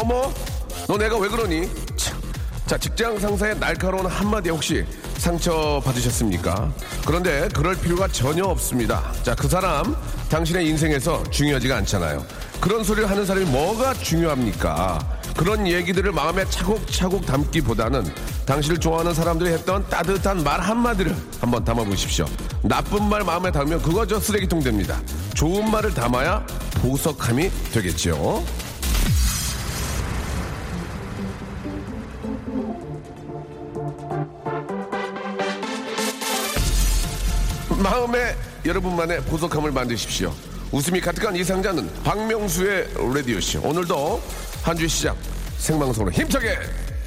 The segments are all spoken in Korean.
어머, 너 내가 왜 그러니? 참. 자, 직장 상사의 날카로운 한마디에 혹시 상처 받으셨습니까? 그런데 그럴 필요가 전혀 없습니다. 자, 그 사람 당신의 인생에서 중요하지가 않잖아요. 그런 소리를 하는 사람이 뭐가 중요합니까? 그런 얘기들을 마음에 차곡차곡 담기보다는 당신을 좋아하는 사람들이 했던 따뜻한 말 한마디를 한번 담아보십시오. 나쁜 말 마음에 담으면 그거 저 쓰레기통 됩니다. 좋은 말을 담아야 보석함이 되겠죠. 마음에 여러분만의 보석함을 만드십시오. 웃음이 가득한 이 상자는 박명수의 라디오쇼. 오늘도 한 주 시작 생방송으로 힘차게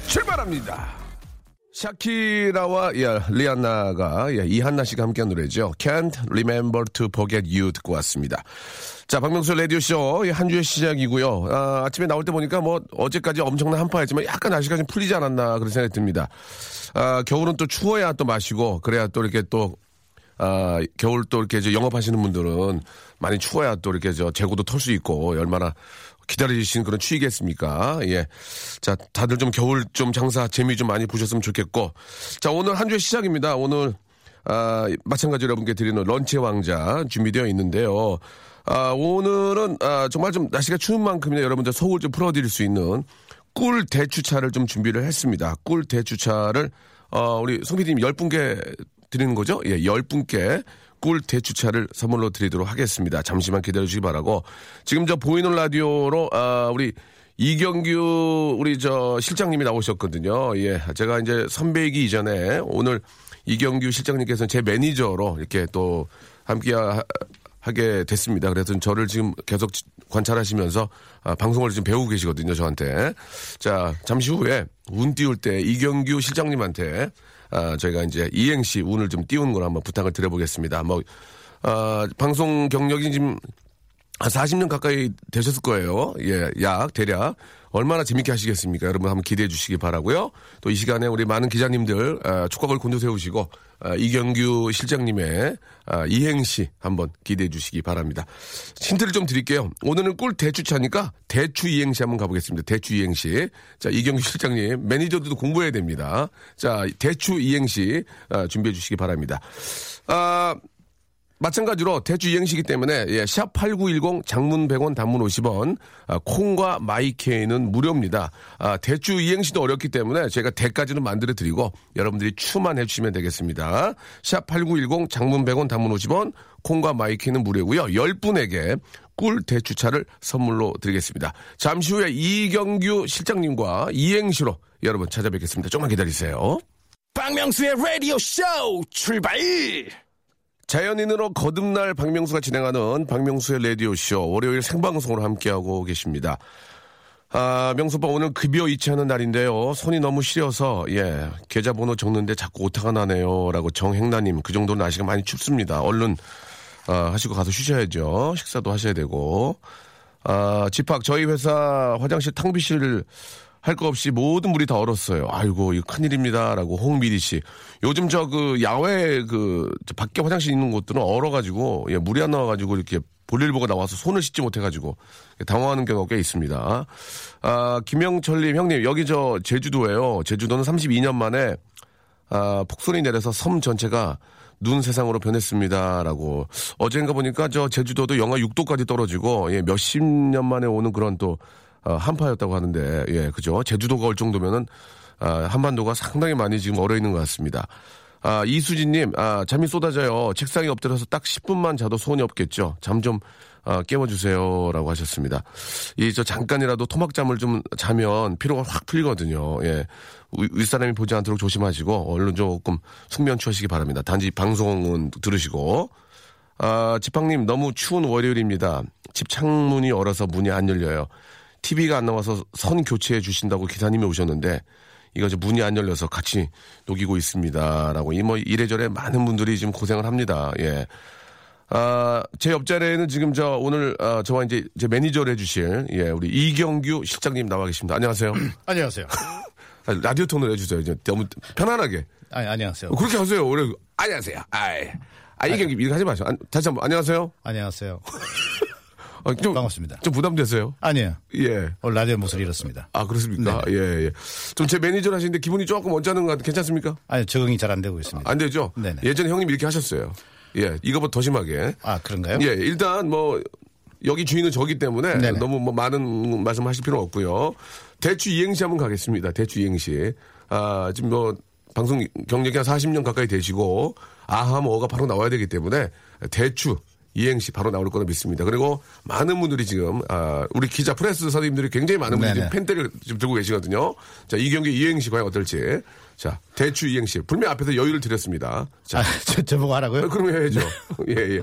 출발합니다. 샤키라와 예, 리안나가 예, 이한나 씨가 함께한 노래죠. Can't Remember to Forget You 듣고 왔습니다. 자, 박명수 라디오 쇼 한 주의 시작이고요. 아, 아침에 나올 때 보니까 뭐 어제까지 엄청난 한파였지만 약간 날씨가 좀 풀리지 않았나 그런 생각이 듭니다. 아, 겨울은 또 추워야 또 마시고 그래야 또 이렇게 또 아, 겨울 또 이렇게 저 영업하시는 분들은 많이 추워야 또 이렇게 저 재고도 털 수 있고 얼마나 기다리시는 그런 추위겠습니까? 예. 자, 다들 좀 겨울 좀 장사 재미 좀 많이 보셨으면 좋겠고. 자, 오늘 한 주의 시작입니다. 오늘, 아, 마찬가지로 여러분께 드리는 런치 왕자 준비되어 있는데요. 아, 오늘은, 아, 정말 좀 날씨가 추운 만큼이나 여러분들 속을 좀 풀어드릴 수 있는 꿀 대추차를 좀 준비를 했습니다. 꿀 대추차를, 어, 우리 송 PD님 10분께 드리는 거죠? 예, 10분께 꿀 대추차를 선물로 드리도록 하겠습니다. 잠시만 기다려 주시기 바라고. 지금 저 보이는 라디오로, 아, 우리 이경규 우리 저 실장님이 나오셨거든요. 예. 제가 이제 선배이기 이전에 오늘 이경규 실장님께서는 제 매니저로 이렇게 또 함께 하, 하게 됐습니다. 그래서 저를 지금 계속 관찰하시면서 아, 방송을 지금 배우고 계시거든요, 저한테. 자, 잠시 후에 운 띄울 때 이경규 실장님한테 아, 저희가 이제 이행시 운을 좀 띄우는 걸 한번 부탁을 드려보겠습니다. 뭐, 아, 방송 경력이 지금 한 40년 가까이 되셨을 거예요. 예, 약, 대략. 얼마나 재밌게 하시겠습니까? 여러분 한번 기대해 주시기 바라고요. 또 이 시간에 우리 많은 기자님들 아, 촉각을 곤두세우시고 아, 이경규 실장님의 아, 이행시 한번 기대해 주시기 바랍니다. 힌트를 좀 드릴게요. 오늘은 꿀 대추차니까 대추 이행시 한번 가보겠습니다. 대추 이행시. 자, 이경규 실장님 매니저들도 공부해야 됩니다. 자, 대추 이행시 아, 준비해 주시기 바랍니다. 아, 마찬가지로 대추 이행시기 때문에 예, 샵8910 장문 100원 단문 50원 아, 콩과 마이케이는 무료입니다. 아, 대추 이행시도 어렵기 때문에 제가 대까지는 만들어 드리고 여러분들이 추만 해주시면 되겠습니다. 샵8910 장문 100원 단문 50원 콩과 마이케이는 무료고요. 10분에게 꿀 대추차를 선물로 드리겠습니다. 잠시 후에 이경규 실장님과 이행시로 여러분 찾아뵙겠습니다. 조금만 기다리세요. 박명수의 라디오 쇼 출발! 자연인으로 거듭날 박명수가 진행하는 박명수의 라디오쇼 월요일 생방송으로 함께하고 계십니다. 아, 명수빠 오늘 급여 이체하는 날인데요. 손이 너무 시려서, 예, 계좌번호 적는데 자꾸 오타가 나네요. 라고 정행나님, 그 정도는 날씨가 많이 춥습니다. 얼른, 아, 하시고 가서 쉬셔야죠. 식사도 하셔야 되고. 아, 집합, 저희 회사 화장실 탕비실 할 거 없이 모든 물이 다 얼었어요. 아이고, 이거 큰일입니다. 라고 홍미리 씨. 요즘 저 그 야외 그 밖에 화장실 있는 곳들은 얼어가지고, 예, 물이 안 나와가지고 이렇게 볼일 보고 나와서 손을 씻지 못해가지고 당황하는 경우가 꽤 있습니다. 아, 김영철님, 형님, 여기 저 제주도예요. 제주도는 32년 만에 아, 폭설이 내려서 섬 전체가 눈 세상으로 변했습니다라고 어젠가 보니까 저 제주도도 영하 6도까지 떨어지고 예, 몇십 년 만에 오는 그런 또 어, 한파였다고 하는데 예 그죠 제주도가 올 정도면은 아, 한반도가 상당히 많이 지금 얼어 있는 것 같습니다. 아, 이수진님, 아, 잠이 쏟아져요. 책상에 엎드려서 딱 10분만 자도 소원이 없겠죠. 잠 좀, 아, 깨워주세요. 라고 하셨습니다. 이, 저, 잠깐이라도 토막잠을 좀 자면 피로가 확 풀리거든요. 예. 위- 윗사람이 보지 않도록 조심하시고, 얼른 조금 숙면 취하시기 바랍니다. 단지 방송은 들으시고. 아, 지팡님, 너무 추운 월요일입니다. 집 창문이 얼어서 문이 안 열려요. TV가 안 나와서 선 교체해 주신다고 기사님이 오셨는데, 이거 저 문이 안 열려서 같이 녹이고 있습니다라고 이 뭐 이래저래 많은 분들이 지금 고생을 합니다. 예. 아, 제 옆자리에는 지금 저 오늘 아, 저와 이제 제 매니저를 해주실 예 우리 이경규 실장님 나와 계십니다. 안녕하세요. 안녕하세요. 아, 라디오 톤을 해주세요. 이제 너무 편안하게 아니, 안녕하세요. 그렇게 하세요. 오래 안녕하세요. 아이. 아 이게 이렇게 하지 마세요. 안- 다시 한번 안녕하세요. 안녕하세요. 아, 좀, 반갑습니다. 좀 부담되세요. 아니에요. 예. 오늘 라디오 목소리 이렇습니다. 아 그렇습니까? 네. 예 예. 좀 제 매니저를 하시는데 기분이 조금 언짢은 것 같은데 괜찮습니까? 아니, 적응이 잘 안 되고 있습니다. 안 되죠? 네네. 예전에 형님 이렇게 하셨어요. 예, 이거보다 더 심하게. 아, 그런가요? 예, 일단 뭐 여기 주인은 저기 때문에 네네. 너무 뭐 많은 말씀 하실 필요 없고요. 대추 이행시 한번 가겠습니다. 대추 이행시. 아, 지금 뭐 방송 경력이 한 40년 가까이 되시고 아하면 어가 바로 나와야 되기 때문에 대추 이행시 바로 나올 거로 믿습니다. 그리고 많은 분들이 지금 아, 우리 기자 프레스 선생님들이 굉장히 많은 분들이 네네. 지금 펜대를 지금 들고 계시거든요. 자, 이 경기 이행시 과연 어떨지. 자, 대추 이행시. 분명히 앞에서 여유를 드렸습니다. 자, 아, 저, 저보고 하라고요? 어, 그럼 해야죠. 예, 예.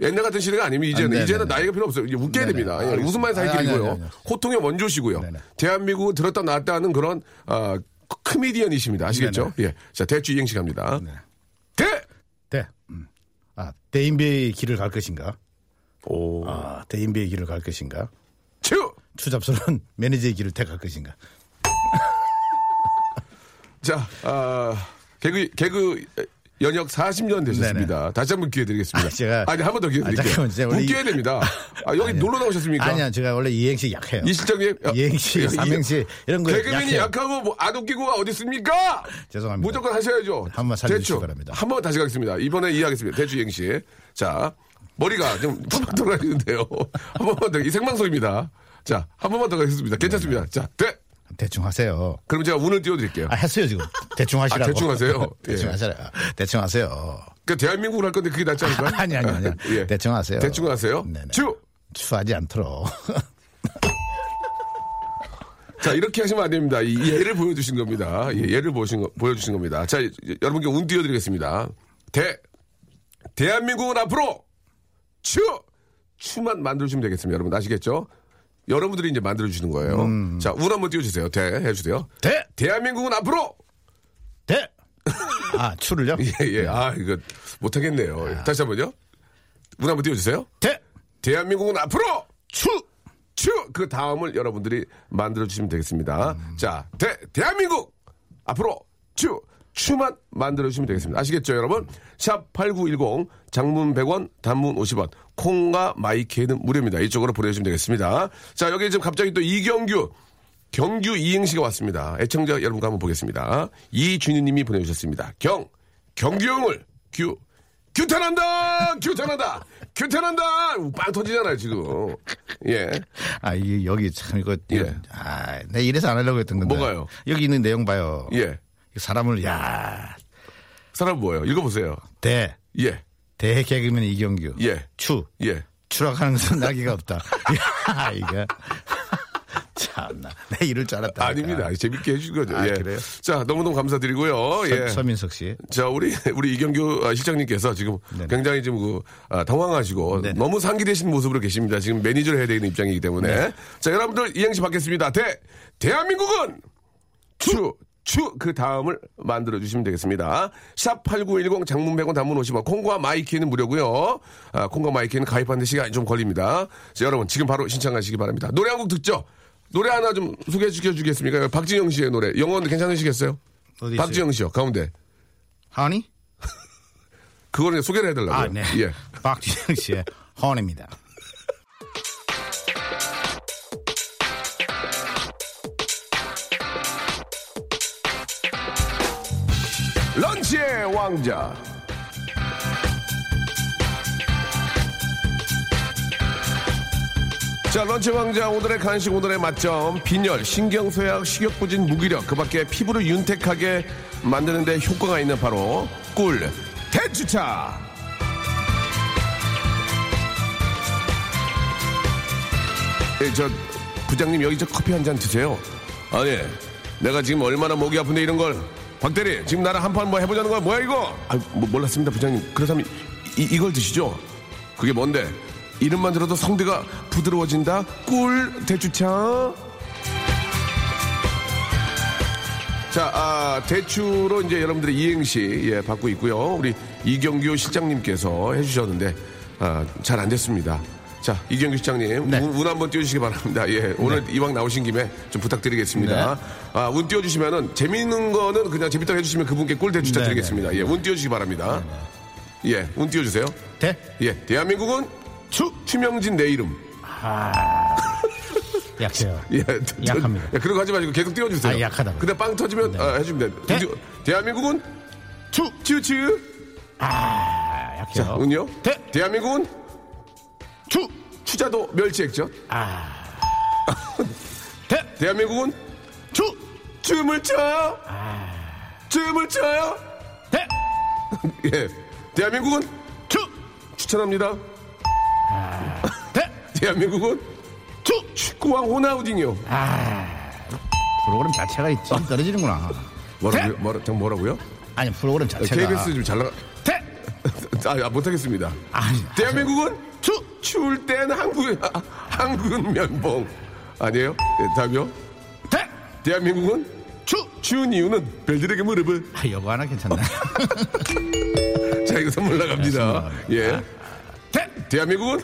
옛날 같은 시대가 아니면 이제는 아. 이제는 나이가 필요 없어요. 웃겨야 네네. 됩니다. 예. 웃음만 살 아니, 아니, 길이고요. 아니, 아니. 호통의 원조시고요. 네네. 대한민국은 들었다 놨다 하는 그런 아, 코미디언이십니다. 아시겠죠? 예. 자, 대추 이행시 갑니다. 아, 대인배의 길을 갈 것인가? 오. 아, 대인배의 길을 갈 것인가? 추! 추잡스러운 매니저의 길을 택할 것인가? 자, 아, 개그, 개그 연역 40년 되셨습니다. 네네. 다시 한 번 기회 드리겠습니다. 아, 제가- 아니, 한 번 더 기회 아, 드릴게요. 잠깐만, 원래 웃겨야 이- 됩니다. 아, 여기 아니요. 놀러 나오셨습니까? 아니야, 제가 원래 이행시 약해요. 이 실장님. 아, 이행시, 이- 삼행시 이런 거 개그맨이. 약하고 뭐 안 웃기고가 어디 있습니까? 죄송합니다. 무조건 하셔야죠. 한번 살려주시기. 바랍니다. 한 번 다시 가겠습니다. 이번에 이해하겠습니다. 대추 이행시. 자, 머리가 좀 팍팍 돌아가시는데요. 한 번만 더, 이 생방송입니다. 자, 한 번만 더 가겠습니다. 괜찮습니다. 자, 대! 대충 하세요. 그럼 제가 운을 띄워드릴게요. 아, 했어요, 지금. 대충 하시라고. 아, 대충 하세요? 대충 예. 하세요. 대충 하세요. 그러니까 대한민국을 할 건데 그게 낫지 않을까요? 아니, 아니, 아니. 예. 대충 하세요. 대충 하세요. 네네. 주! 추하지 않도록. 자, 이렇게 하시면 안 됩니다. 이 예를 보여주신 겁니다. 예, 예를 보신 거, 보여주신 겁니다. 자, 이- 여러분께 운 띄워드리겠습니다. 대, 대한민국은 앞으로 추! 추만 만들어주시면 되겠습니다. 여러분 아시겠죠? 여러분들이 이제 만들어주시는 거예요. 자, 운 한번 띄워주세요. 대, 해주세요. 대! 대한민국은 앞으로! 대! 아, 추를요? 예, 예. 아, 이거 못하겠네요. 다시 한 번요. 운 한번 띄워주세요. 대! 대한민국은 앞으로! 추! 추! 그 다음을 여러분들이 만들어주시면 되겠습니다. 자, 대, 대한민국! 앞으로 추! 추만 만들어주시면 되겠습니다. 아시겠죠, 여러분? 샵 8910, 장문 100원, 단문 50원, 콩과 마이케이는 무료입니다. 이쪽으로 보내주시면 되겠습니다. 자, 여기 지금 갑자기 또 이경규, 경규 이행시가 왔습니다. 애청자 여러분과 한번 보겠습니다. 이준희님이 보내주셨습니다. 경, 경규 형을, 규, 규탄한다! 규탄한다! 규탄한다! 빵 터지잖아요, 지금. 예. 아, 이게 여기 참 이거. 예. 아, 내가 이래서 안 하려고 했던 건데. 뭐가요? 여기 있는 내용 봐요. 예. 사람을, 야 사람 뭐예요? 읽어보세요. 대. 예. 대 개그맨 이경규. 예. 추. 예. 추락하는 것은 낙이가 없다. 야, 이거. 참나. 내 이럴 줄 알았다. 아닙니다. 재밌게 해주신 거죠. 아, 예. 그래요? 자, 너무너무 감사드리고요. 예. 서민석 씨. 자, 우리, 우리 이경규 아, 실장님께서 지금 네네. 굉장히 지금 그, 아, 당황하시고 네네. 너무 상기되신 모습으로 계십니다. 지금 매니저를 해야 되는 입장이기 때문에. 네. 자, 여러분들 이행시 받겠습니다. 대, 대한민국은 추, 추, 그 다음을 만들어 주시면 되겠습니다. 샵 8910 장문 100원 단문 50원. 콩과 마이키는 무료고요 아, 콩과 마이키는 가입하는데 시간이 좀 걸립니다. 자, 여러분 지금 바로 신청하시기 바랍니다. 노래 한 곡 듣죠? 노래 하나 좀 소개시켜 주겠습니까? 박진영 씨의 노래. 영어 괜찮으시겠어요? 어디? 박진영 씨요, 가운데. Honey? 그거를 소개를 해달라고요. 아, 네. 예. 박진영 씨의 Honey입니다. 왕자. 자, 런치 왕자 오늘의 간식 오늘의 맛점 빈혈, 신경쇠약, 식욕부진, 무기력 그 밖에 피부를 윤택하게 만드는 데 효과가 있는 바로 꿀 대추차. 예, 저 부장님 여기 저 커피 한 잔 드세요. 아 예. 내가 지금 얼마나 목이 아픈데 이런 걸 박 대리, 지금 나랑 한 판 뭐 해보자는 거야? 뭐야 이거? 아, 뭐 몰랐습니다, 부장님. 그렇다면 이, 이걸 드시죠. 그게 뭔데? 이름만 들어도 성대가 부드러워진다. 꿀 대추차. 자, 아, 대추로 이제 여러분들의 이행시 예, 받고 있고요. 우리 이경규 실장님께서 해주셨는데 아, 잘 안 됐습니다. 자, 이경규 실장님 네. 운, 운 한번 띄워주시기 바랍니다. 예, 오늘 이왕 나오신 김에 좀 부탁드리겠습니다. 네. 아, 운 띄워주시면은 재미있는 거는 그냥 재밌다고 해주시면 그분께 꿀 대추차 네, 드리겠습니다. 예, 운 띄워주시기 바랍니다. 예, 운 띄워주세요. 대? 예, 대한민국은 추 추명진 내 이름. 약해요. 예, 약합니다. 예, 그런 거 하지 마시고 계속 띄워주세요. 아, 약하다고요? 근데 빵 터지면 네. 아, 해주면 돼. 대? 대한민국은 추! 츄츄. 아, 자, 약해요. 운요. 대! 대한민국은 추 추자도 멸치액젓. 아. 대! 대한민국은 추 춤을 춰요. 춤을 춰요. 대! 예. 대한민국은 추 추천합니다. 대! 대한민국은 추 축구왕 호나우딩요. 프로그램 자체가 있지. 떨어지는구나. 뭐라고요? 뭐라, 정 뭐라고요? 아니, 프로그램 자체가. KBS 좀 잘 나가. 대! 아, 아, 못하겠습니다. 아니, 대한민국은 추 추울 땐 한국 아, 한국 면봉 아니에요? 예, 답이요? 대! 대한민국은 추 추운 이유는 별들에게 물어볼. 아, 여거 하나 괜찮네. 자 이거 선물 나갑니다. 네, 예. 대! 대한민국은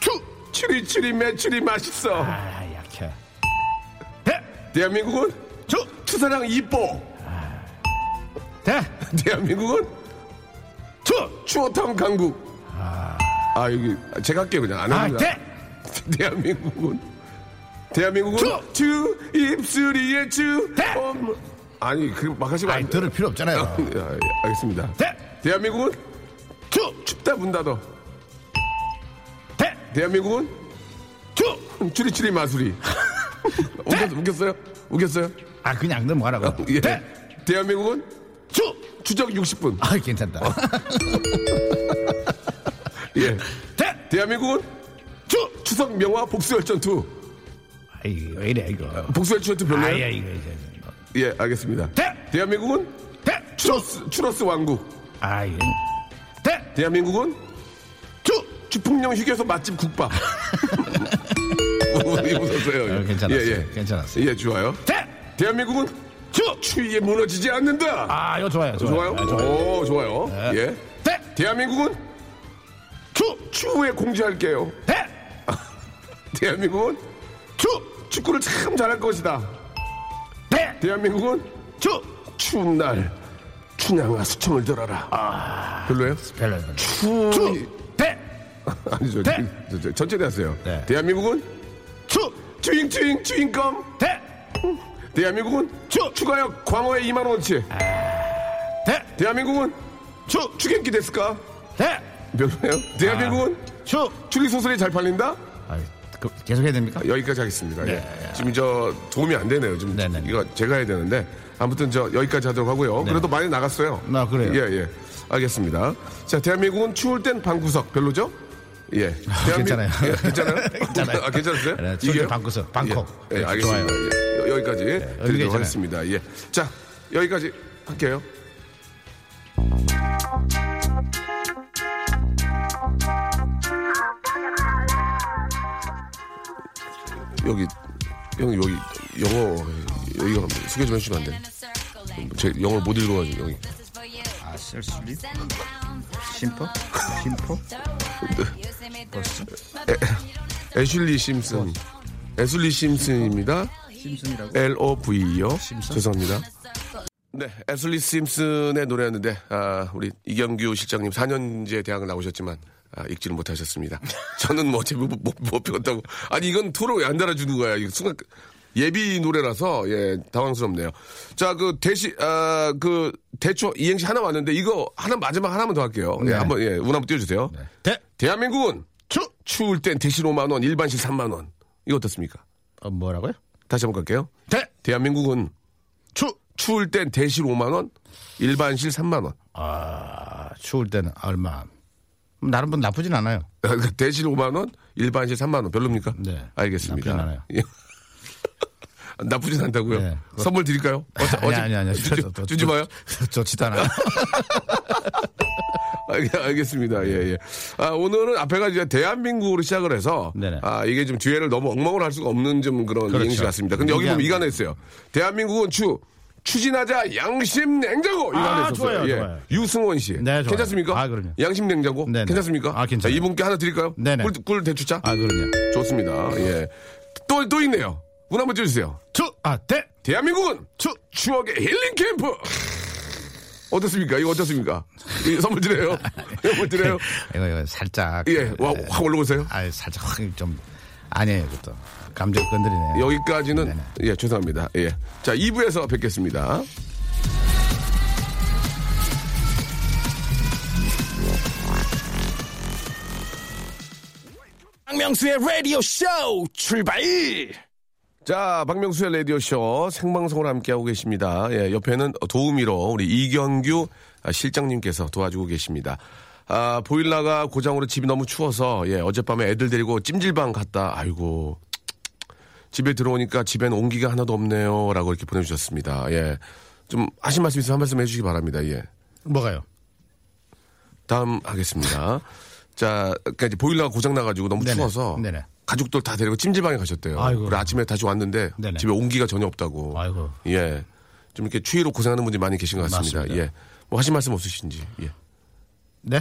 추 추리추리 매추리 맛있어. 아, 약해. 대! 대한민국은 추 추사랑 이뻐. 대! 대한민국은 추 추어탕 강국. 아 여기 제가 할게요 그냥 안 아, 합니다. 대! 대한민국은 대한민국은 추! 추 입술이에 추 대! 엄- 아니 그막 하시면 아니, 안 들을 필요 없잖아요. 야, 예, 알겠습니다. 대! 대한민국은 추 춥다 문 닫어. 대! 대한민국은 추 추리추리 마술이. 웃겼, 웃겼어요? 웃겼어요? 아, 그냥 넘어가라고. 예. 대! 대한민국은 추 추적 60분. 아, 괜찮다. 예. 대! 대한민국은 추 추석 명화 복수열전 2. 아이, 왜 이래, 이거. 복수열전 2 별로예요? 아야, 이거, 이제. 예, 알겠습니다. 대! 대한민국은 대! 추러스 추러스 왕국. 아이, 대! 대한민국은 추 주풍령 휴게소 맛집 국밥. 웃었어요. 어, 괜찮았어요. 예, 예. 괜찮았어요. 예, 좋아요. 대! 대한민국은 추 추위에 무너지지 않는다. 아, 이거 좋아요, 좋아요? 좋아요. 아, 좋아요. 오, 좋아요. 네. 예. 대! 대한민국은 추 추후에 공지할게요. 대! 대한민국은 추 축구를 참 잘할 것이다. 대! 대한민국은 추 추운 날 춘향아 수청을 들어라. 별로예요? 별로, 별로. 추, 추! 대! 아니죠. 대! 저, 저, 천천히 하세요. 네. 대한민국은 추 추잉 추잉 추잉껌. 대! 대한민국은 추 추가역 광어에 2만 원치. 대! 대한민국은 추 추gen기 됐을까? 대! 별로예요? 대한민국은 추! 추리 소설이 잘 팔린다? 아, 그, 계속 해야 됩니까? 여기까지 하겠습니다. 예. 네. 지금 저 도움이 안 되네요. 좀 네, 네. 이거 제가 해야 되는데 아무튼 저 여기까지 하도록 하고요. 그래도 많이 나갔어요. 아, 그래요? 예, 예. 알겠습니다. 자, 대한민국은 추울 땐 방구석 별로죠? 예. 대한민국- 괜찮아요. 예, 괜찮아요? 괜찮아요. 아, 괜찮으세요? 네, 이게요? 방구석, 방콕. 예, 예, 네, 알겠습니다. 좋아요. 예, 여- 여기까지 드리도록 괜찮아요. 하겠습니다. 예. 자, 여기까지 할게요. 여기 형 여기 영어 여기가 소개 좀 해주시면 안 돼요? 제 영어 못 읽어가지고 여기 아, 셀슬립? 심퍼? 심퍼? 애슐리 심슨 애슐리 심슨입니다. 심슨이라고? L O V요. 죄송합니다. 네, 애슐리 심슨의 노래였는데 아, 우리 이경규 실장님 4년제 대학을 나오셨지만 아, 읽지를 못하셨습니다. 저는 뭐 어차피 못, 못, 못 배웠다고. 아니 이건 토로 왜 안 달아주는 거야? 이거 순간 예비 노래라서 예 당황스럽네요. 자 그 대시 아그 대초 이행시 하나 왔는데 이거 하나 마지막 하나만 더 할게요. 예, 네. 한번 예운 한번 띄워주세요. 대! 대한민국은 추! 추울 땐 대신 5만 원, 일반실 3만 원. 이거 어떻습니까? 어, 뭐라고요? 다시 한번 갈게요. 대! 대한민국은 추! 추울 땐 대실 5만 원, 일반실 3만 원. 아, 추울 때는 얼마? 나름 뭐 나쁘진 않아요. 그러니까 대실 5만 원, 일반실 3만 원. 별로입니까? 네. 알겠습니다. 나쁘진 않아요. 예. 나쁘진 않다고요? 네. 선물 드릴까요? 어차- 아니, 어차- 아니, 아니. 주지, 저- 저- 주지 저- 마요. 좋지도 않아요. 알- 알겠습니다. 예, 예. 아, 오늘은 앞에가 이제 대한민국으로 시작을 해서 네네. 아, 이게 좀 뒤에를 너무 엉망으로 할 수가 없는 좀 그런 그렇죠. 이행시 같습니다. 근데 여기 보면 하나 있어요. 대한민국은 추 추진하자 양심 냉장고 이거 하나 아, 있었어요. 좋아요, 예. 좋아요. 유승원 씨. 네, 좋아요. 괜찮습니까? 아, 그럼요. 양심 냉장고 네네. 괜찮습니까? 아, 괜찮아요. 자, 이분께 하나 드릴까요? 네네. 꿀, 꿀 대추차? 아, 그럼요. 좋습니다. 예. 또, 또 있네요. 문 한번 띄워주세요. 추! 아, 대! 대한민국은 추! 추억의 힐링 캠프. 어떻습니까? 이거 어떻습니까? 이 선물 드려요. 선물 드려요. 이거, 이거 살짝. 예, 와, 확 올라오세요. 아, 살짝 확 좀, 아니에요, 그것도. 감정 건드리네. 여기까지는 네네. 예 죄송합니다. 예. 자 2부에서 뵙겠습니다. 박명수의 라디오 쇼 출발! 자 박명수의 라디오 쇼 생방송을 함께하고 계십니다. 예, 옆에는 도우미로 우리 이경규 실장님께서 도와주고 계십니다. 아 보일러가 고장으로 집이 너무 추워서 예 어젯밤에 애들 데리고 찜질방 갔다. 아이고 집에 들어오니까 집엔 온기가 하나도 없네요 라고 이렇게 보내주셨습니다. 예. 좀 하신 말씀 있으면 한 말씀 해주시기 바랍니다. 예. 뭐가요? 다음 하겠습니다. 자, 그러니까 이제 보일러가 고장 나가지고 너무 네네. 추워서 네네. 가족들 다 데리고 찜질방에 가셨대요. 아이고. 그래 아침에 다시 왔는데 네네. 집에 온기가 전혀 없다고. 아이고. 예, 좀 이렇게 추위로 고생하는 분들이 많이 계신 것 같습니다. 맞습니다. 예, 뭐 하신 말씀 없으신지. 예. 네?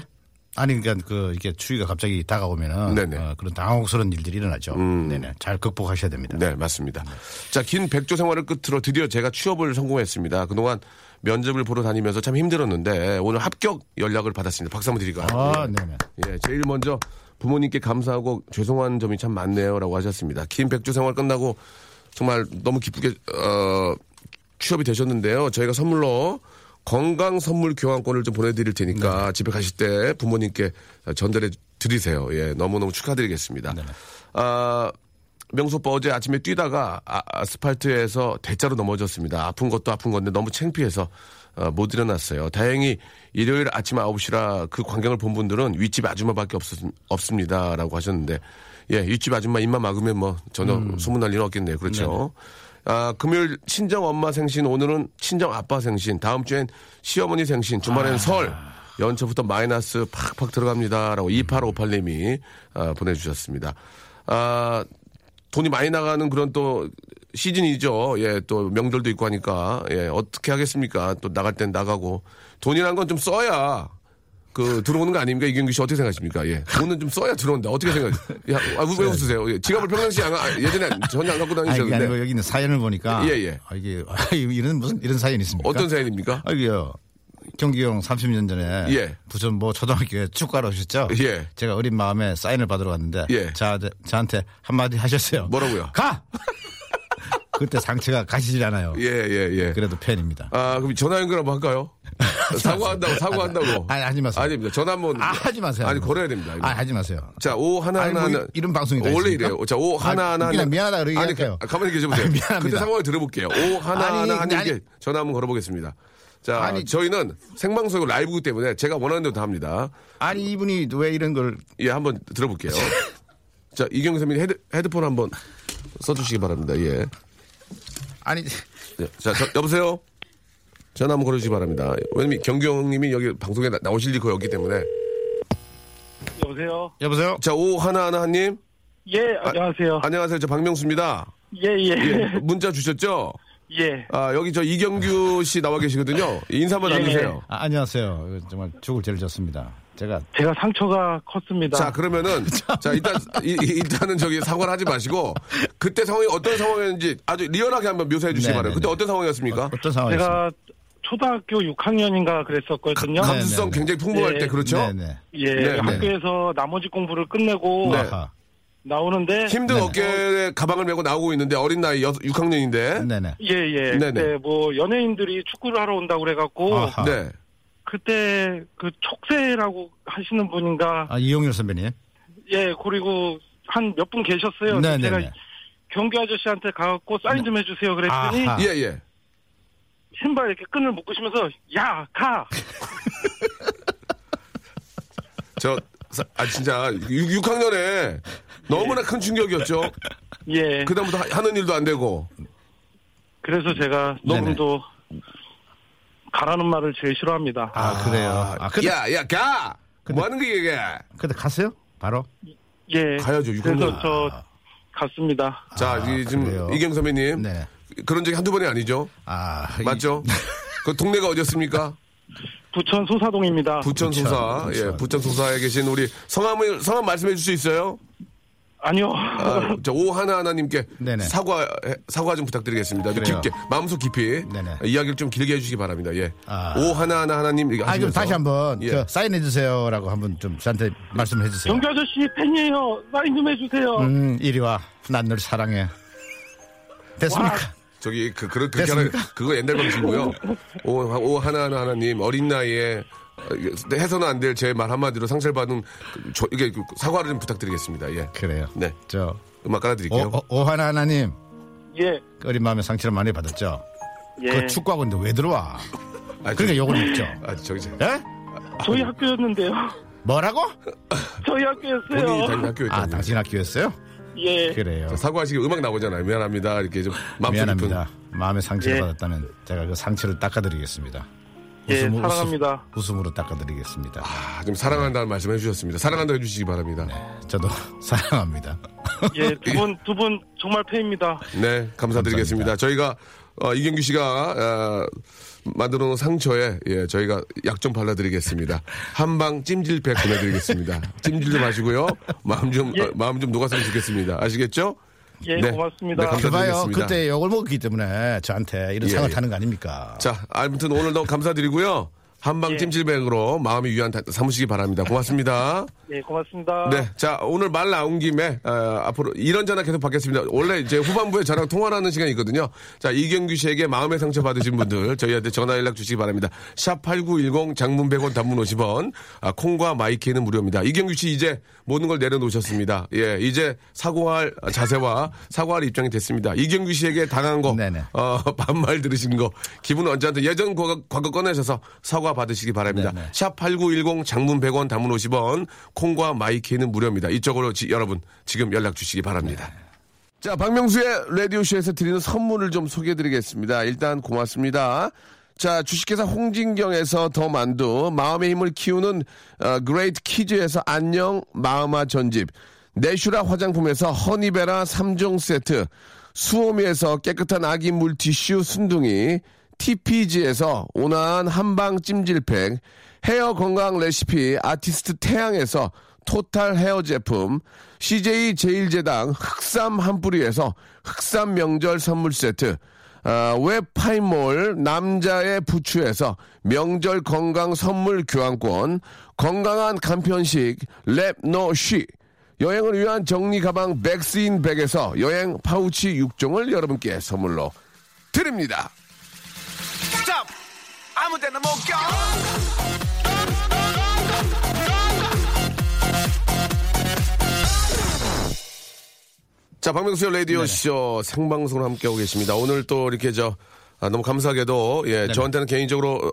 아니, 그러니까 그, 이렇게 추위가 갑자기 다가오면은. 음. 어, 그런 당혹스러운 일들이 일어나죠. 네네. 잘 극복하셔야 됩니다. 네, 맞습니다. 자, 긴 백조 생활을 끝으로 드디어 제가 취업을 성공했습니다. 그동안 면접을 보러 다니면서 참 힘들었는데 오늘 합격 연락을 받았습니다. 박수 한번 드릴까요? 아, 예. 네네. 예, 제일 먼저 부모님께 감사하고 죄송한 점이 참 많네요라고 하셨습니다. 긴 백주 생활 끝나고 정말 너무 기쁘게 어, 취업이 되셨는데요. 저희가 선물로 건강 선물 교환권을 좀 보내드릴 테니까 집에 가실 때 부모님께 전달해 드리세요. 예, 너무너무 축하드리겠습니다. 아, 명수 오빠 어제 아침에 뛰다가 아, 아스팔트에서 대자로 넘어졌습니다. 아픈 것도 아픈 건데 너무 창피해서 어, 못 일어났어요. 다행히 일요일 아침 9시라 그 광경을 본 분들은 윗집 아줌마밖에 없, 없습니다. 라고 하셨는데, 예, 윗집 아줌마 입만 막으면 뭐 전혀 소문날 일은 없겠네요. 그렇죠. 아, 금요일 친정 엄마 생신, 오늘은 친정 아빠 생신, 다음 주엔 시어머니 생신, 주말엔 설, 연초부터 마이너스 팍팍 들어갑니다. 라고 2858님이 아, 보내주셨습니다. 아, 돈이 많이 나가는 그런 또 시즌이죠. 예, 또 명절도 있고 하니까. 예, 어떻게 하겠습니까? 또 나갈 땐 나가고. 돈이란 건 좀 써야 그 들어오는 거 아닙니까? 이경규 씨 어떻게 생각하십니까? 예. 돈은 좀 써야 들어온다. 어떻게 생각하세요? 야, 아, 왜 웃으세요? 예, 지갑을 평상시에 안, 가- 예전에 전혀 안 갖고 아니, 그게 아니고 다니셨는데. 여기 있는 사연을 보니까. 예, 예. 아, 이게, 아, 이런, 무슨, 이런 사연이 있습니까? 어떤 사연입니까? 아, 이게요. 경기형 30년 전에. 예. 부천 뭐 초등학교에 축구하러 오셨죠? 예. 제가 어린 마음에 사인을 받으러 갔는데. 예. 자, 저한테 한마디 하셨어요. 뭐라고요? 가! 그때 상처가 가시질 않아요. 예, 예, 예. 그래도 팬입니다. 아, 그럼 전화 연결 한번 할까요? 사과한다고, 사과한다고. 아니, 하지 마세요. 아닙니다. 전화 한 번. 아, 하지 마세요. 아니, 걸어야. 됩니다. 아, 하지 마세요. 자, 오 하나 아니, 하나 뭐 하나. 이런 방송이 다 원래 있습니까? 이래요. 자, 오 하나 아, 하나 그냥. 미안하다 그러게 아니, 할게요. 가- 가만히 계셔보세요. 미안합니다. 그때 상황을 들어볼게요. 오 하나 아니, 하나 하님께 아니. 전화 한번 걸어보겠습니다. 자, 아니. 저희는 생방송이고 라이브기 때문에 제가 원하는 대로 다 합니다. 아니, 이분이 왜 이런 걸. 예, 한번 들어볼게요. 자, 이경규 선배님 헤드, 헤드폰 한번 써주시기 바랍니다. 예. 아니, 예. 자, 저- 여보세요? 전화 한번 걸어주시기 바랍니다. 왜냐면 경규 형님이 여기 방송에 나, 오실 리가 없기 때문에. 여보세요. 여보세요? 자, 오 하나 하나 하님. 예, 안녕하세요. 안녕하세요. 저 박명수입니다. 예, 예, 예, 문자 주셨죠? 예. 아, 여기 저 이경규 씨 나와 계시거든요. 인사 한번 예. 나누세요. 아, 안녕하세요. 정말 죽을 죄를 졌습니다. 제가 제가 상처가 컸습니다. 자, 그러면은, 자, 일단, 이- 이- 일단은 저기 사과를 하지 마시고, 그때 상황이 어떤 상황이었는지 아주 리얼하게 한번 묘사해 주시기 네, 바랍니다. 네, 그때 네. 어떤 상황이었습니까? 어 떤 상황이었어요? 제가 초등학교 6학년인가 그랬었거든요. 가- 감수성 네, 네, 굉장히 풍부할 예. 때, 그렇죠? 네네. 예, 네, 네. 학교에서 나머지 공부를 끝내고 네. 나오는데 힘든 네네. 어깨에 가방을 메고 나오고 있는데 어린 나이 6학년인데. 네네. 예, 예. 네네. 그때 뭐 연예인들이 축구를 하러 온다고 그래갖고 아하. 네. 그때 그 촉새라고 하시는 분인가 아, 이용률 선배님. 예, 그리고 한 몇 분 계셨어요. 네, 네, 제가 네. 경규 아저씨한테 가갖고 사인 좀 해주세요. 그랬더니 아하. 예, 예. 신발 이렇게 끈을 묶으시면서 야, 가! 저, 사- 아, 진짜, 6, 학년에 너무나 큰 충격이었죠. 예. 그다음부터 하- 하는 일도 안 되고. 그래서 제가 네네. 너무도 가라는 말을 제일 싫어합니다. 아, 그래요. 아, 근데, 야, 야, 가! 근데- 뭐 하는 게 이게? 근데 갔어요? 바로? 예. 가야죠, 그래서. 저 갔습니다. 자, 이 지금 그래요? 이경 선배님. 네. 그런 적이 한두 번이 아니죠? 아, 이- 맞죠? 그 동네가 어디였습니까? 부천 소사동입니다. 부천 소사. 부천. 예, 부천 소사에 계신 우리 성함을, 성함 말씀해 줄 수 있어요? 아니요. 아, 저 오하나 하나님께 네네. 사과 사과 좀 부탁드리겠습니다. 좀. 깊게 마음속 깊이 네네. 이야기를 좀 길게 해주시기 바랍니다. 예. 아. 오하나 하나 하나님 이거 아, 그럼. 다시 한번 예. 저 사인해 주세요라고 한번 좀 저한테 말씀해 주세요. 경규 아저씨 팬이에요. 사인 좀 해주세요. 음, 이리 와. 난 널 사랑해. 됐습니까? 저기 그 그런 그렇게 하나? 그거 옛날 방식이고요. 오, 오 하나 하나 하나님 어린 나이에 해서는 안 될 제 말 한마디로 상처를 받은 그, 저, 이게 그 사과를 좀 부탁드리겠습니다. 예. 그래요. 네. 저 음악 오, 깔아드릴게요. 오, 오 하나 하나님 예. 어린 마음에 상처를 많이 받았죠. 예. 그 있는데 왜 들어와? 아, 그러니까 저- 욕을 먹죠. 아, 저기 저- 예? 저희 학교였는데요. 뭐라고? 저희 본인이 학교였어요. 다니는 학교에 아, 당신 학교였어요? 예. 그래요. 사과하시기 음악 나오잖아요. 미안합니다. 이렇게 좀 마음 미안합니다. 마음에 상처를 예. 받았다면 제가 그 상처를 닦아드리겠습니다. 예, 웃음- 사랑합니다. 웃음, 으로 닦아드리겠습니다. 아, 좀 사랑한다는 말씀 해주셨습니다. 사랑한다 해주시기 바랍니다. 저도 사랑합니다. 예, 두 분, 두 분 정말 팬입니다. 네, 감사드리겠습니다. 저희가 어, 이경규 씨가 어, 만들어 놓은 상처에 예, 저희가 약 좀 발라드리겠습니다. 한방 찜질팩 보내드리겠습니다. 찜질 좀 하시고요. 마음 좀 어, 마음 좀 녹았으면 좋겠습니다. 아시겠죠? 예, 네. 고맙습니다. 네, 감사- 그봐요. 그때 욕을 먹었기 때문에 저한테 이런 예, 상을 예. 타는 거 아닙니까? 자, 아무튼 오늘 너무 감사드리고요. 한방 예. 찜질팩으로 마음이 위안 다- 삼으시기 바랍니다. 고맙습니다. 예, 고맙습니다. 네, 자 오늘 말 나온 김에 어, 앞으로 이런 전화 계속 받겠습니다. 원래 이제 후반부에 저랑 통화하는 시간이 있거든요. 자 이경규 씨에게 마음의 상처 받으신 분들 저희한테 전화 연락 주시기 바랍니다. 샵 #8910 장문 100원, 단문 50원, 아, 콩과 마이키는 무료입니다. 이경규 씨 이제 모든 걸 내려놓으셨습니다. 예, 이제 사과할 자세와 사과할 입장이 됐습니다. 이경규 씨에게 당한 거. 어, 반말 들으신 거 기분 언제든 예전 과거, 과거 꺼내셔서 사과 받으시기 바랍니다. 네네. 샵8910 장문 100원 단문 50원 콩과 마이키는 무료입니다. 이쪽으로 지- 여러분 지금 연락 주시기 바랍니다. 자, 박명수의 라디오쇼에서 드리는 선물을 좀 소개해 드리겠습니다. 일단 고맙습니다. 자, 주식회사 홍진경에서 더 만두, 마음의 힘을 키우는 어, 그레이트 키즈에서 안녕 마음아 전집, 내슈라 화장품에서 허니베라 3종 세트, 수오미에서 깨끗한 아기 물티슈 순둥이, TPG에서 온화한 한방 찜질팩, 헤어 건강 레시피 아티스트 태양에서 토탈 헤어 제품, CJ 제일제당 흑삼 한 뿌리에서 흑삼 명절 선물 세트, 아, 웹파이몰 남자의 부추에서 명절 건강 선물 교환권, 건강한 간편식 랩노쉬, 여행을 위한 정리 가방 백스인 백에서 여행 파우치 6종을 여러분께 선물로 드립니다. 자, 박명수의 라디오쇼 생방송을 함께하고 계십니다. 오늘 또 이렇게 저, 아, 너무 감사하게도, 예, 저한테는 개인적으로,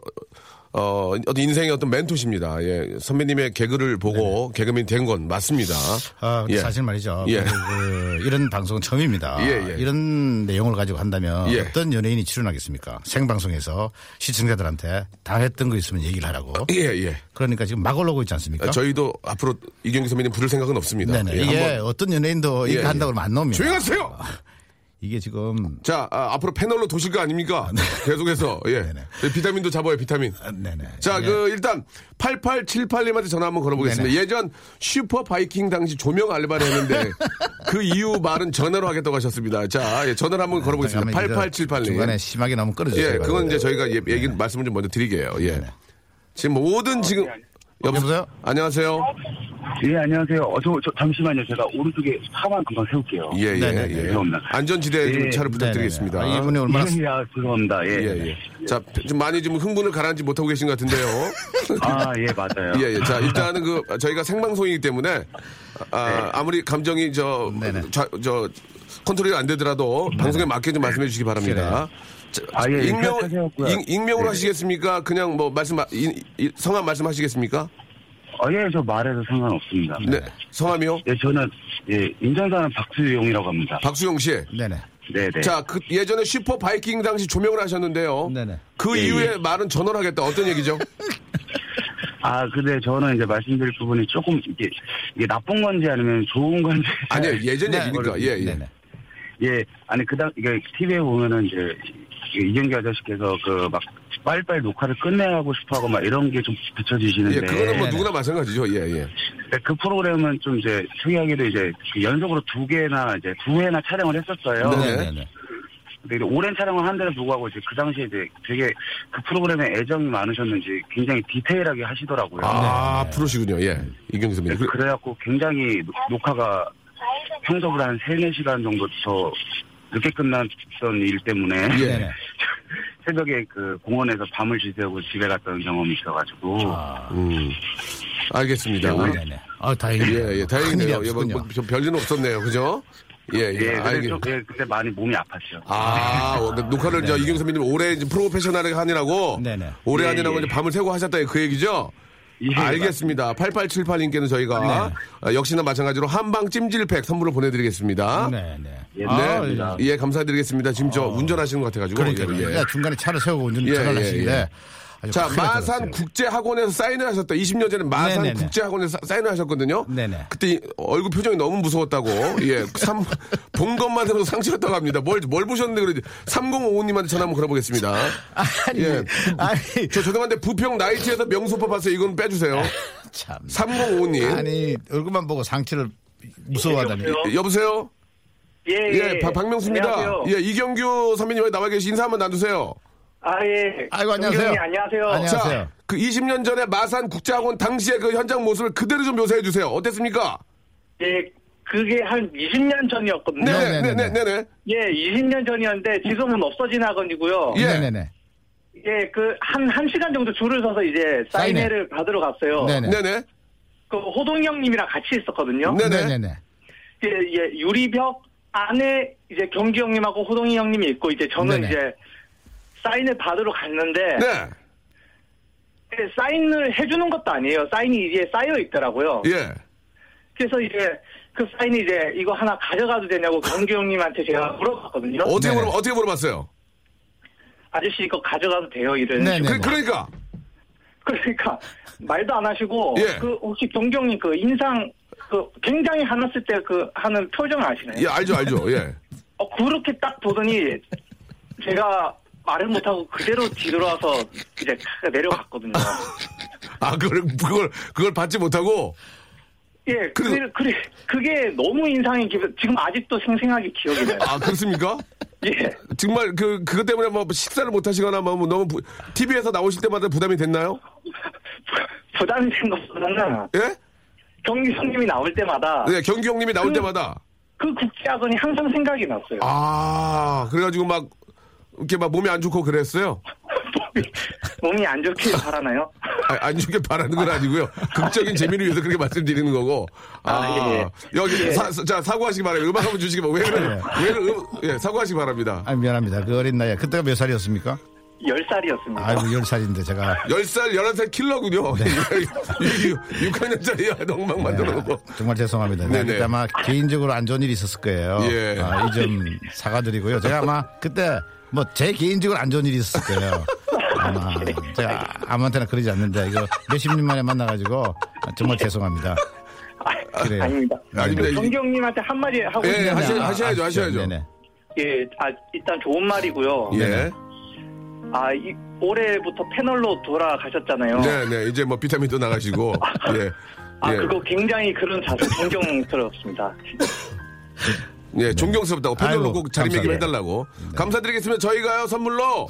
어, 어떤 인생의 어떤 멘토십니다. 예, 선배님의 개그를 보고 개그맨이 된건 맞습니다. 아, 예. 사실 말이죠. 예. 그, 그, 이런 방송은 처음입니다. 예, 예. 이런 내용을 가지고 한다면 예. 어떤 연예인이 출연하겠습니까? 생방송에서 시청자들한테 당했던 거 있으면 얘기를 하라고. 예, 예. 그러니까 지금 막 올라오고 있지 않습니까? 아, 저희도 앞으로 이경규 선배님 부를 생각은 없습니다. 네네. 예, 이게 한번 어떤 연예인도 예, 이렇게 예. 한다고 그러면 안 나옵니다. 조용히 하세요! 이게 지금 자, 아, 앞으로 패널로 도실 거 아닙니까? 계속해서, 예. 네네. 비타민도 잡아요, 비타민. 아, 네네. 자, 예. 그, 일단, 8878님한테 전화 한번 걸어보겠습니다. 네네. 예전 슈퍼 바이킹 당시 조명 알바를 했는데, 그 이후 말은 전화로 하겠다고 하셨습니다. 자, 예, 전화를 한번 걸어보겠습니다. 잠깐만 이거 중간에 8878님. 심하게 나오면 끊어주세요. 예, 그건 이제 저희가 예, 얘기, 말씀을 좀 먼저 드리게요. 예. 지금 모든 지금, 여보세요? 안녕하세요? 예, 안녕하세요. 어, 저, 저, 잠시만요. 제가 오른쪽에 차만 금방 세울게요. 예, 예, 네네네. 예. 죄송합니다. 안전지대 좀 예, 차를 부탁드리겠습니다. 네네네. 아, 이분이 얼마나 예, 야, 죄송합니다. 예. 예, 예. 자, 좀 많이 좀 흥분을 가라앉지 못하고 계신 것 같은데요. 아, 예, 맞아요. 예, 예. 자, 일단은 그, 저희가 생방송이기 때문에, 아, 아무리 감정이 저, 네네. 자, 저, 컨트롤이 안 되더라도 방송에 맞게 좀 말씀해 주시기 바랍니다. 자, 아, 예, 예, 익명. 익, 익명으로 네. 하시겠습니까? 그냥 뭐 말씀, 이- 이- 성함 말씀하시겠습니까? 어, 예, 저 말해도 상관없습니다. 네. 성함이요? 예, 저는, 예, 인천사는 박수용이라고 합니다. 박수용 씨. 네네. 네네. 자, 그 예전에 슈퍼 바이킹 당시 조명을 하셨는데요. 네네. 그 예, 이후에 예. 말은 전화를 하겠다. 어떤 얘기죠? 아, 근데 저는 이제 말씀드릴 부분이 조금 이게, 이게 나쁜 건지 아니면 좋은 건지. 아니요, 예전 네. 얘기니까. 예, 예. 네네. 예, 아니, 그 당, 이게 TV에 보면은 이제, 이경규 아저씨께서 그 막, 빨리빨리 녹화를 끝내고 싶어 하고 막 이런 게 좀 비춰지시는데. 예, 그거는 뭐. 누구나 마찬가지죠. 예, 예. 네, 그 프로그램은 좀 이제 특이하게도 이제 그 연속으로 두 개나 이제 두 회나 촬영을 했었어요. 네. 네네네. 근데 이제 오랜 촬영을 한데도 불구하고 이제 그 당시에 이제 되게 그 프로그램에 애정이 많으셨는지 굉장히 디테일하게 하시더라고요. 아, 프로시군요. 예. 이경수 선배님. 네, 그- 그래갖고 굉장히 녹- 녹화가 평소보다 한 3, 4시간 정도 더 늦게 끝났던 일 때문에 예. 새벽에 그 공원에서 밤을 지새우고 집에 갔던 경험이 있어가지고 아, 음. 알겠습니다. 네네. 아, 다행이네요. 예, 예, 다행이네요. 예, 뭐. 뭐, 좀 별일은 없었네요. 그죠? 예, 예. 예, 근데 알겠... 좀, 예, 그때 많이 몸이 아팠죠. 아, 어, 녹화를 저 이경수 선배님 오래 이제 프로페셔널하게 하느라고 네네. 오래 예, 하느라고 예. 이제 밤을 새고 하셨다 그 얘기죠? 예, 알겠습니다. 8878님께는 저희가 아, 역시나 마찬가지로 한방 찜질팩 선물을 보내드리겠습니다. 네 네. 예, 아, 감사합니다. 예, 감사드리겠습니다. 지금 저 운전하시는 것 같아가지고. 그러니까 예, 예. 요 중간에 차를 세우고 운전 예, 예, 하시는데 예. 자, 마산. 국제학원에서 사인을 하셨다. 20년 전에 마산 네네네. 국제학원에서 사- 사인을 하셨거든요. 네네. 그때 이- 얼굴 표정이 너무 무서웠다고. 예. 삼, 본 것만 해도 상처였다고 합니다. 뭘, 뭘 보셨는데 그러지. 3055님한테 전화 한번 걸어보겠습니다. 아니, 예. 아니, 저 죄송한데 부평 나이트에서 명소파 봤어요. 이건 빼주세요. 참. 3055님. 아니, 얼굴만 보고 상처를 무서워하다니. 여보세요? 여보세요? 예, 예, 박- 박명수입니다. 안녕하세요. 예, 이경규 선배님 왜 나와 계시 인사 한번 나누세요. 아, 예. 아이고, 안녕하세요. 안녕하세요. 안녕하세요. 자, 그 20년 전에 마산 국제학원 당시의 그 현장 모습을 그대로 좀 묘사해 주세요. 어땠습니까? 예, 그게 한 20년 전이었거든요. 네 네, 네네네. 네네, 네네. 예, 20년 전이었는데 지금은 없어진 학원이고요. 예. 네네네. 예, 그 한 한 시간 정도 줄을 서서 이제 사인회. 사인회를 받으러 갔어요. 네네. 네네. 그 호동이 형님이랑 같이 있었거든요. 네네. 네네네. 예, 예, 유리벽 안에 이제 경기 형님하고 호동이 형님이 있고 이제 저는 네네. 이제 사인을 받으러 갔는데 네. 예, 사인을 해주는 것도 아니에요. 사인이 이제 쌓여 있더라고요. 예. 그래서 이제 그 사인이 이제 이거 하나 가져가도 되냐고 경기 형님한테 제가 물어봤거든요. 어떻게 네네. 물어 어떻게 물어봤어요? 아저씨 이거 가져가도 돼요 이런 네네. 그, 그러니까 그러니까 말도 안 하시고 예. 그 혹시 경경님 그 인상 그 굉장히 화났을 때 그 하는 표정을 아시나요? 예 알죠 알죠 예. 어, 그렇게 딱 보더니 제가 말을 못하고 그대로 뒤돌아서 이제 내려갔거든요. 아 그걸 그걸 그걸 받지 못하고 예, 그래서- 그래, 그래, 그게 너무 인상이 깊어 지금 아직도 생생하게 기억이 나요. 아 그렇습니까? 예. 정말 그 그것 때문에 뭐 식사를 못 하시거나 뭐 너무 부, TV에서 나오실 때마다 부담이 됐나요? 부담이 된 것보다는 예? 경기 형님이 나올 때마다 네 경기 형님이 나올 그- 때마다 그 국제학원이 항상 생각이 났어요. 아 그래가지고 막 이렇게 막 몸이 안 좋고 그랬어요. 몸이, 안 좋길 바라나요? 아, 안 좋게 바라는 건 아니고요. 극적인 재미를 위해서 그렇게 말씀드리는 거고. 아, 아, 예. 여기 예. 사, 자 사과하시기 바랍니다. 음악 한번 주시기 바랍니다. 왜 그래? 왜 그래? 음, 예, 사과하시기 바랍니다. 아, 미안합니다. 그 어린 나이에. 그때가 몇 살이었습니까? 10살이었습니다. 아이고, 열 살인데 제가. 10살, 11살 킬러군요. 네. 6학년짜리 엉망 만들어 놓고. 정말 죄송합니다. 네네. 그때 아마 개인적으로 안 좋은 일이 있었을 거예요. 예. 아, 이점 사과드리고요. 제가 아마 그때 뭐 제 개인적으로 안 좋은 일이 있었을 거예요. 아마 제가 아무한테나 그러지 않는데 이거 몇십 년 만에 만나가지고 정말 죄송합니다. 아, 그래요. 아닙니다. 아닙니다. 이- 경기 형님한테 한마디 하고 예, 싶은데 하셔- 아, 하셔야죠, 아, 하셔야죠. 네네. 예, 아, 일단 좋은 말이고요. 예. 아, 이, 올해부터 패널로 돌아가셨잖아요. 네, 네. 이제 뭐 비타민도 나가시고. 예. 아, 예. 그거 굉장히 그런 자세 존경스럽습니다. 예, 존경스럽다고. 패널로 아이고, 꼭 자리매김. 해달라고. 감사드리겠습니다. 저희가요, 선물로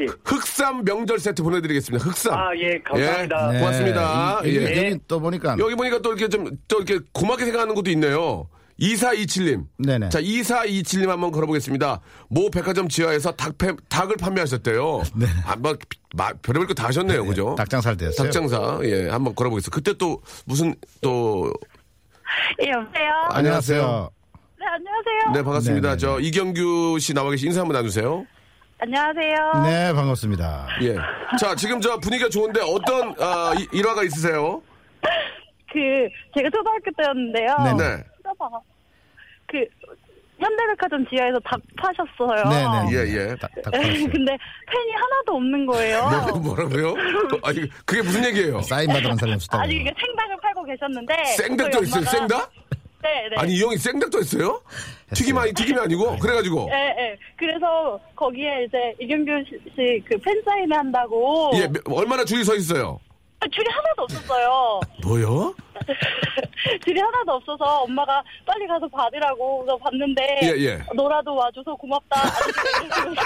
예. 흑삼 명절 세트 보내드리겠습니다. 흑삼. 아, 예, 감사합니다. 예, 고맙습니다. 이- 이- 예. 여기 또 보니까 여기 보니까 또 이렇게 좀, 또 이렇게 고맙게 생각하는 것도 있네요. 2427님. 네네. 자, 2427님 한번 걸어보겠습니다. 모 백화점 지하에서 닭, 패, 닭을 판매하셨대요. 네. 아, 뭐, 마, 별의별 거 다 하셨네요. 그죠? 닭장살 됐어요. 닭장사. 예, 한번 걸어보겠습니다. 그때 또 무슨 또 예, 여보세요? 안녕하세요. 네, 안녕하세요. 네, 반갑습니다. 네네네. 저 이경규 씨 나와 계신 인사 한번 나누세요. 안녕하세요. 네, 반갑습니다. 예. 자, 지금 저 분위기가 좋은데 어떤 아, 이- 일화가 있으세요? 그, 제가 초등학교 때였는데요. 네. 쳐다봐. 그, 현대백화점 지하에서 닭 파셨어요. 네네. 예, 예. 다, 다 네, 팔았어요. 근데 펜이 하나도 없는 거예요. 뭐, 뭐라고요? 아니, 그게 무슨 얘기예요? 사인 사람이 없었다고. 아니, 이게 생닭을 팔고 계셨는데. 생닭도 있어요, 생닭? 네, 네. 아니, 이 형이 생닭도 했어요? 튀김 아니, 튀김이 아니고? 그래가지고. 예, 예. 그래서 거기에 이제 이경규 씨그 팬사인회 한다고. 예, 몇- 얼마나 줄이 서 있어요? 아, 줄이 하나도 없었어요. 뭐요? 줄이 하나도 없어서 엄마가 빨리 가서 받으라고 그래서 받는데 예, 예. 너라도 와줘서 고맙다.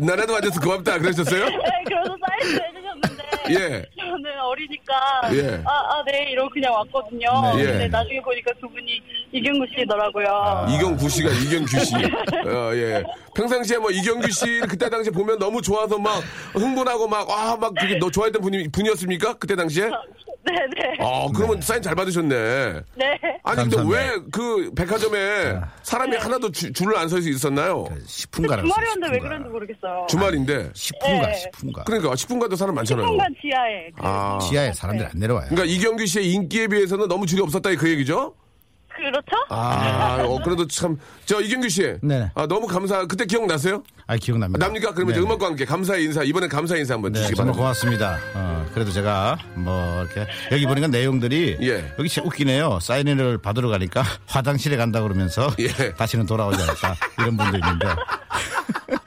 나라도 와줘서 고맙다. 그러셨어요? 네, 그래서 사인도 해주셨는데 예. 저는 어리니까 예. 아, 아, 네 이러고 그냥 왔거든요. 네. 예. 근데 나중에 보니까 그분이 이경구 씨더라고요. 이경구 씨가 이경규 씨. 어, 예. 평상시에 뭐 이경규 씨 그때 당시에 보면 너무 좋아서 막 흥분하고 막, 아, 막 그게 너 좋아했던 분이, 분이었습니까? 그때 당시에? 네네. 아, 그러면 사인 잘 받으셨네. 네. 아니, 근데 감사합니다. 왜그 백화점에 사람이 하나도 주- 줄을 안 서 있었나요? 10분가라고. 주말이었는데 왜 그런지 모르겠어요. 주말인데. 10분가, 네. 10분가. 그러니까 10분 가도 사람 많잖아요. 순간 지하에. 아. 지하에 사람들이 안 내려와요. 그러니까 이경규 씨의 인기에 비해서는 너무 줄이 없었다 그 얘기죠? 그렇죠? 아, 어, 그래도 참. 저 이경규 씨. 네네. 아, 너무 감사. 그때 기억나세요? 아, 기억납니다. 납니까? 그러면 이제 네네. 음악과 함께 감사의 인사. 이번엔 감사의 인사 한번 네, 주시기 정말 바랍니다. 고맙습니다. 어, 그래도 제가 뭐 이렇게 여기 보니까 내용들이 예. 여기 진짜 웃기네요. 사인회를 받으러 가니까 화장실에 간다 그러면서 예. 다시는 돌아오지 않았다 이런 분도 있는데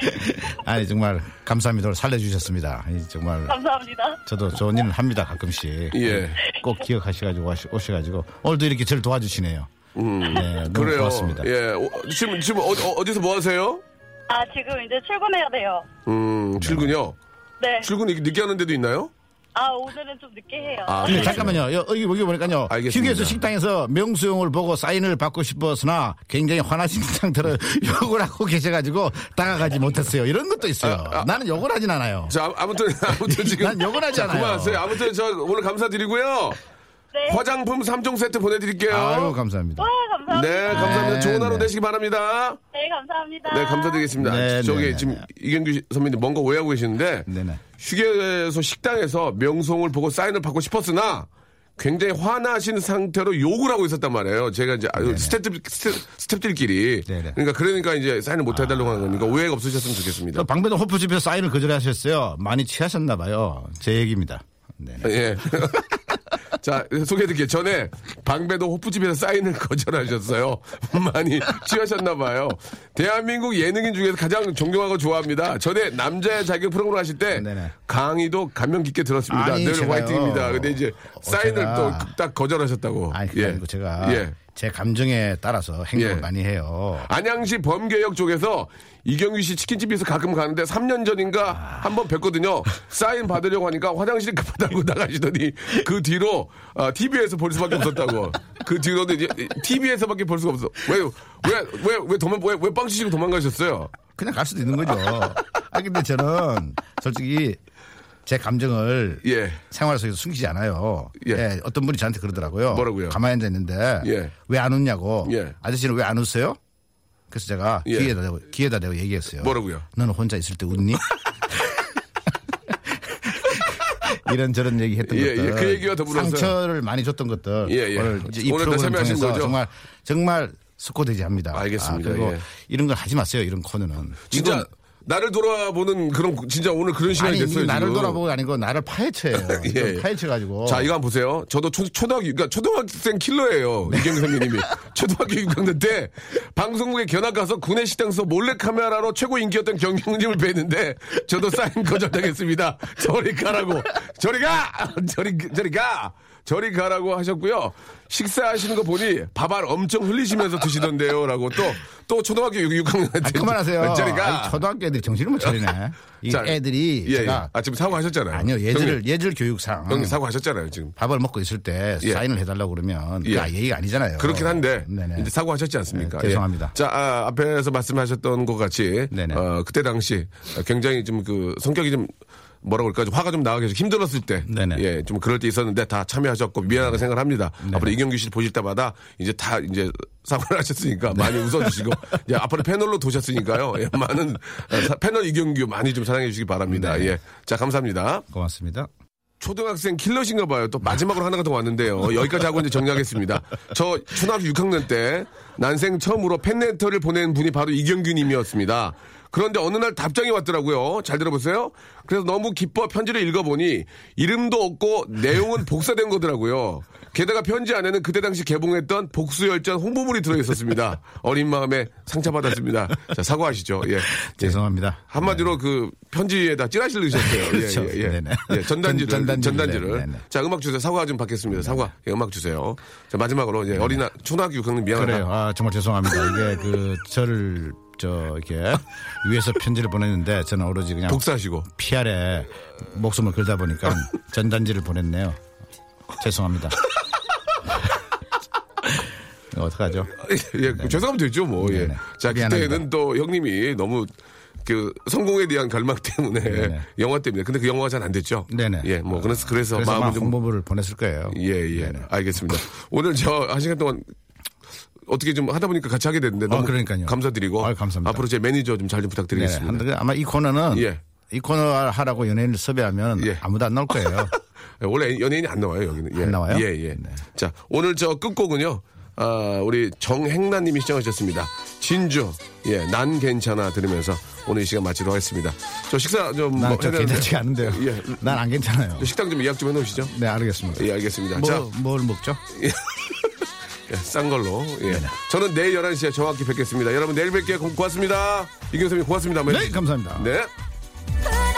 아니 정말 감사합니다. 오늘 살려주셨습니다. 아니, 정말 감사합니다. 저도 좋은 일을 합니다 가끔씩. 예. 꼭 기억하셔가지고 오시- 오셔가지고 오늘도 이렇게 저를 도와주시네요. 네, 너무 음. 그래요. 고맙습니다. 예. 어, 지금, 지금 어, 디서뭐 하세요? 아, 지금 이제 출근해야 돼요. 음, 출근요? 네. 출근 이렇게 늦게 하는 데도 있나요? 아, 오늘은 좀 늦게 해요. 아, 근데 잠깐만요. 여- 여기 여기 보니까요. 알겠습니다. 휴게소 식당에서 명수형을 보고 사인을 받고 싶었으나 굉장히 화나신 상태로 욕을 하고 계셔가지고 다가가지 못했어요. 이런 것도 있어요. 아, 아. 나는 욕을 하진 않아요. 자, 아무튼, 아무튼 지금. 난 욕을 하지 자, 않아요. 그만하세요. 아무튼 저 오늘 감사드리고요. 네. 화장품 3종 세트 보내드릴게요. 아유 감사합니다. 와, 감사합니다. 네, 감사합니다. 네, 좋은 하루 네. 되시기 바랍니다. 네, 감사합니다. 네, 감사드리겠습니다. 네, 저기 네, 네, 지금 네. 이경규 선배님 뭔가 오해하고 계시는데 네네. 휴게소 식당에서 명송을 보고 사인을 받고 싶었으나 굉장히 화나신 상태로 욕을 하고 있었단 말이에요. 제가 이제 스탭, 들끼리 네네. 그러니까 그러니까 이제 사인을 못 해달라고 하는 거니까 오해가 없으셨으면 좋겠습니다. 그 방배동 호프집에서 사인을 거절하셨어요. 많이 취하셨나 봐요. 제 얘기입니다. 네. 예. 자, 소개해드릴게요. 전에 방배동 호프집에서 사인을 거절하셨어요. 많이 취하셨나봐요. 대한민국 예능인 중에서 가장 존경하고 좋아합니다. 전에 남자의 자격 프로그램 하실 때 네네. 강의도 감명 깊게 들었습니다. 아니, 늘 제가요. 화이팅입니다. 근데 이제 어, 사인을 제가- 또딱 거절하셨다고. 아니 그게 아니고 제가 예. 제 감정에 따라서 행동을 예. 많이 해요. 안양시 범계역 쪽에서 이경규 씨 치킨집에서 가끔 가는데 3년 전인가 한번 뵀거든요. 사인 받으려고 하니까 화장실 급하다고 나가시더니 그 뒤로 TV에서 볼 수밖에 없었다고. 그 뒤로는 이제 TV에서밖에 볼 수가 없어. 왜왜왜왜 도망 왜왜 빵치시고 도망가셨어요? 그냥 갈 수도 있는 거죠. 아 근데 저는 솔직히 제 감정을 예. 생활 속에서 숨기지 않아요. 예. 예, 어떤 분이 저한테 그러더라고요. 뭐라고요? 가만히 앉아 있는데 예. 왜안 웃냐고. 예. 아저씨는 왜 안 웃어요? 그래서 제가 예. 귀에다 대고 귀에다 대고 얘기했어요. 뭐라고요? 너는 혼자 있을 때 웃니? 이런 저런 얘기 했던 예, 것들. 예, 그 얘기와 더불어서. 상처를 많이 줬던 것들. 예, 예. 오늘 이제 이 오늘 다 프로그램 통해서 거죠? 정말 정말 숙고되지 합니다. 알겠습니다. 아, 그리고 예. 이런 걸 하지 마세요. 이런 코너는. 진짜 나를 돌아보는 그런 진짜 오늘 그런 시간이 아니 됐어요. 나를. 돌아보고 아니고 나를 파헤쳐요. 예, 좀 예. 파헤쳐가지고. 자, 이거 한번 보세요. 저도 초, 초등학교, 그러니까 초등학생 킬러예요. 네. 이경규 선배님이. 초등학교 6학년 때 방송국에 견학 가서 구내 식당에서 몰래 카메라로 최고 인기였던 경경님을 뵀는데 저도 사인 거절당했습니다. 저리 가라고. 저리 가! 저리, 저리 가! 저리 가라고 하셨고요. 식사하시는 거 보니 밥알 엄청 흘리시면서 드시던데요. 라고 또, 또 초등학교 6학년 때. 아, 그만하세요. 저리 가! 아니, 초등학교 애들이 정신을 못 차리네. 이 자, 애들이 예, 제가 예. 아, 지금 사과하셨잖아요. 아니요 예절 형님, 예절 교육상 형님 사과하셨잖아요, 지금. 밥을 먹고 있을 때 예. 사인을 해달라고 그러면 예. 그게 예의가 아니잖아요. 그렇긴 한데 네네. 이제 사과하셨지 않습니까? 네, 죄송합니다. 예. 자 아, 앞에서 말씀하셨던 것 같이 네네. 어, 그때 당시 굉장히 좀 그 성격이 좀 뭐라 그럴까 좀 화가 좀 나가게 해서 힘들었을 때 네네. 예, 좀 그럴 때 있었는데 다 참여하셨고 미안하게 생각을 합니다. 앞으로 이경규 씨 보실 때마다 이제 다 이제 사과를 하셨으니까 많이 웃어주시고 이제 앞으로 패널로 도셨으니까요. 예, 많은 어, 사- 패널 이경규 많이 좀 사랑해 주시기 바랍니다. 네. 예, 자 감사합니다. 고맙습니다. 초등학생 킬러신가 봐요. 또 마지막으로 하나가 더 왔는데요. 여기까지 하고 이제 정리하겠습니다. 저 초등학교 6학년 때 난생 처음으로 팬레터를 보낸 분이 바로 이경규 님이었습니다. 그런데 어느 날 답장이 왔더라고요. 잘 들어보세요. 그래서 너무 기뻐 편지를 읽어보니 이름도 없고 내용은 복사된 거더라고요. 게다가 편지 안에는 그때 당시 개봉했던 복수열전 홍보물이 들어있었습니다. 어린 마음에 상처받았습니다. 자, 사과하시죠. 예. 예. 죄송합니다. 한마디로 그 편지에다 찌라시를 넣으셨어요. 예, 그렇죠. 예, 예. 네네. 예, 전단지를, 전- 전단지를. 네네. 자, 음악 주세요. 사과 좀 받겠습니다. 사과. 예, 음악 주세요. 자, 마지막으로, 이제 어린아, 초등학교 6학년 미안하다. 그래요. 아, 정말 죄송합니다. 이게 그 저를 저 이렇게 위에서 편지를 보냈는데 저는 오로지 그냥 복사하시고. PR에 목숨을 걸다 보니까 전단지를 보냈네요. 죄송합니다. 어떡하죠? 예, 죄송하면 되죠, 뭐. 예. 네네. 자, 미안합니다. 그때는 또 형님이 너무 그 성공에 대한 결망 때문에 네네. 영화 때문에. 근데 그 영화가 잘 안 됐죠. 네네. 예, 뭐 그래서 그래서, 그래서 마음을 좀 홍보부를 보냈을 거예요. 예, 예. 알겠습니다. 오늘 저 한 시간 동안 어떻게 좀 하다 보니까 같이 하게 됐는데 너무 아, 그러니까요. 감사드리고 아유, 감사합니다. 앞으로 제 매니저 좀 잘좀 네. 부탁드리겠습니다. 한데 아마 이 코너는 예. 이 코너 하라고 연예인을 섭외하면 예. 아무도 안 나올 거예요. 예, 원래 연예인이 안 나와요 여기는. 예. 안 나와요? 예, 예. 네. 자 오늘 저 끝곡은요. 아, 우리 정행나님이 시청하셨습니다. 진주, 예, 난 괜찮아 들으면서 오늘 이 시간 마치도록 하겠습니다. 저 식사 좀뭐난 되는데. 괜찮지가 않은데요. 예, 난 안 괜찮아요. 식당 좀 예약 좀 해놓으시죠. 네, 알겠습니다. 예, 알겠습니다. 자, 뭐, 뭘 먹죠? 예, 예, 싼 걸로. 예. 네. 네. 저는 내일 11시에 정확히 뵙겠습니다. 여러분 내일 뵐게요. 고맙습니다. 이경섭님 고맙습니다. 네, 감사합니다. 네.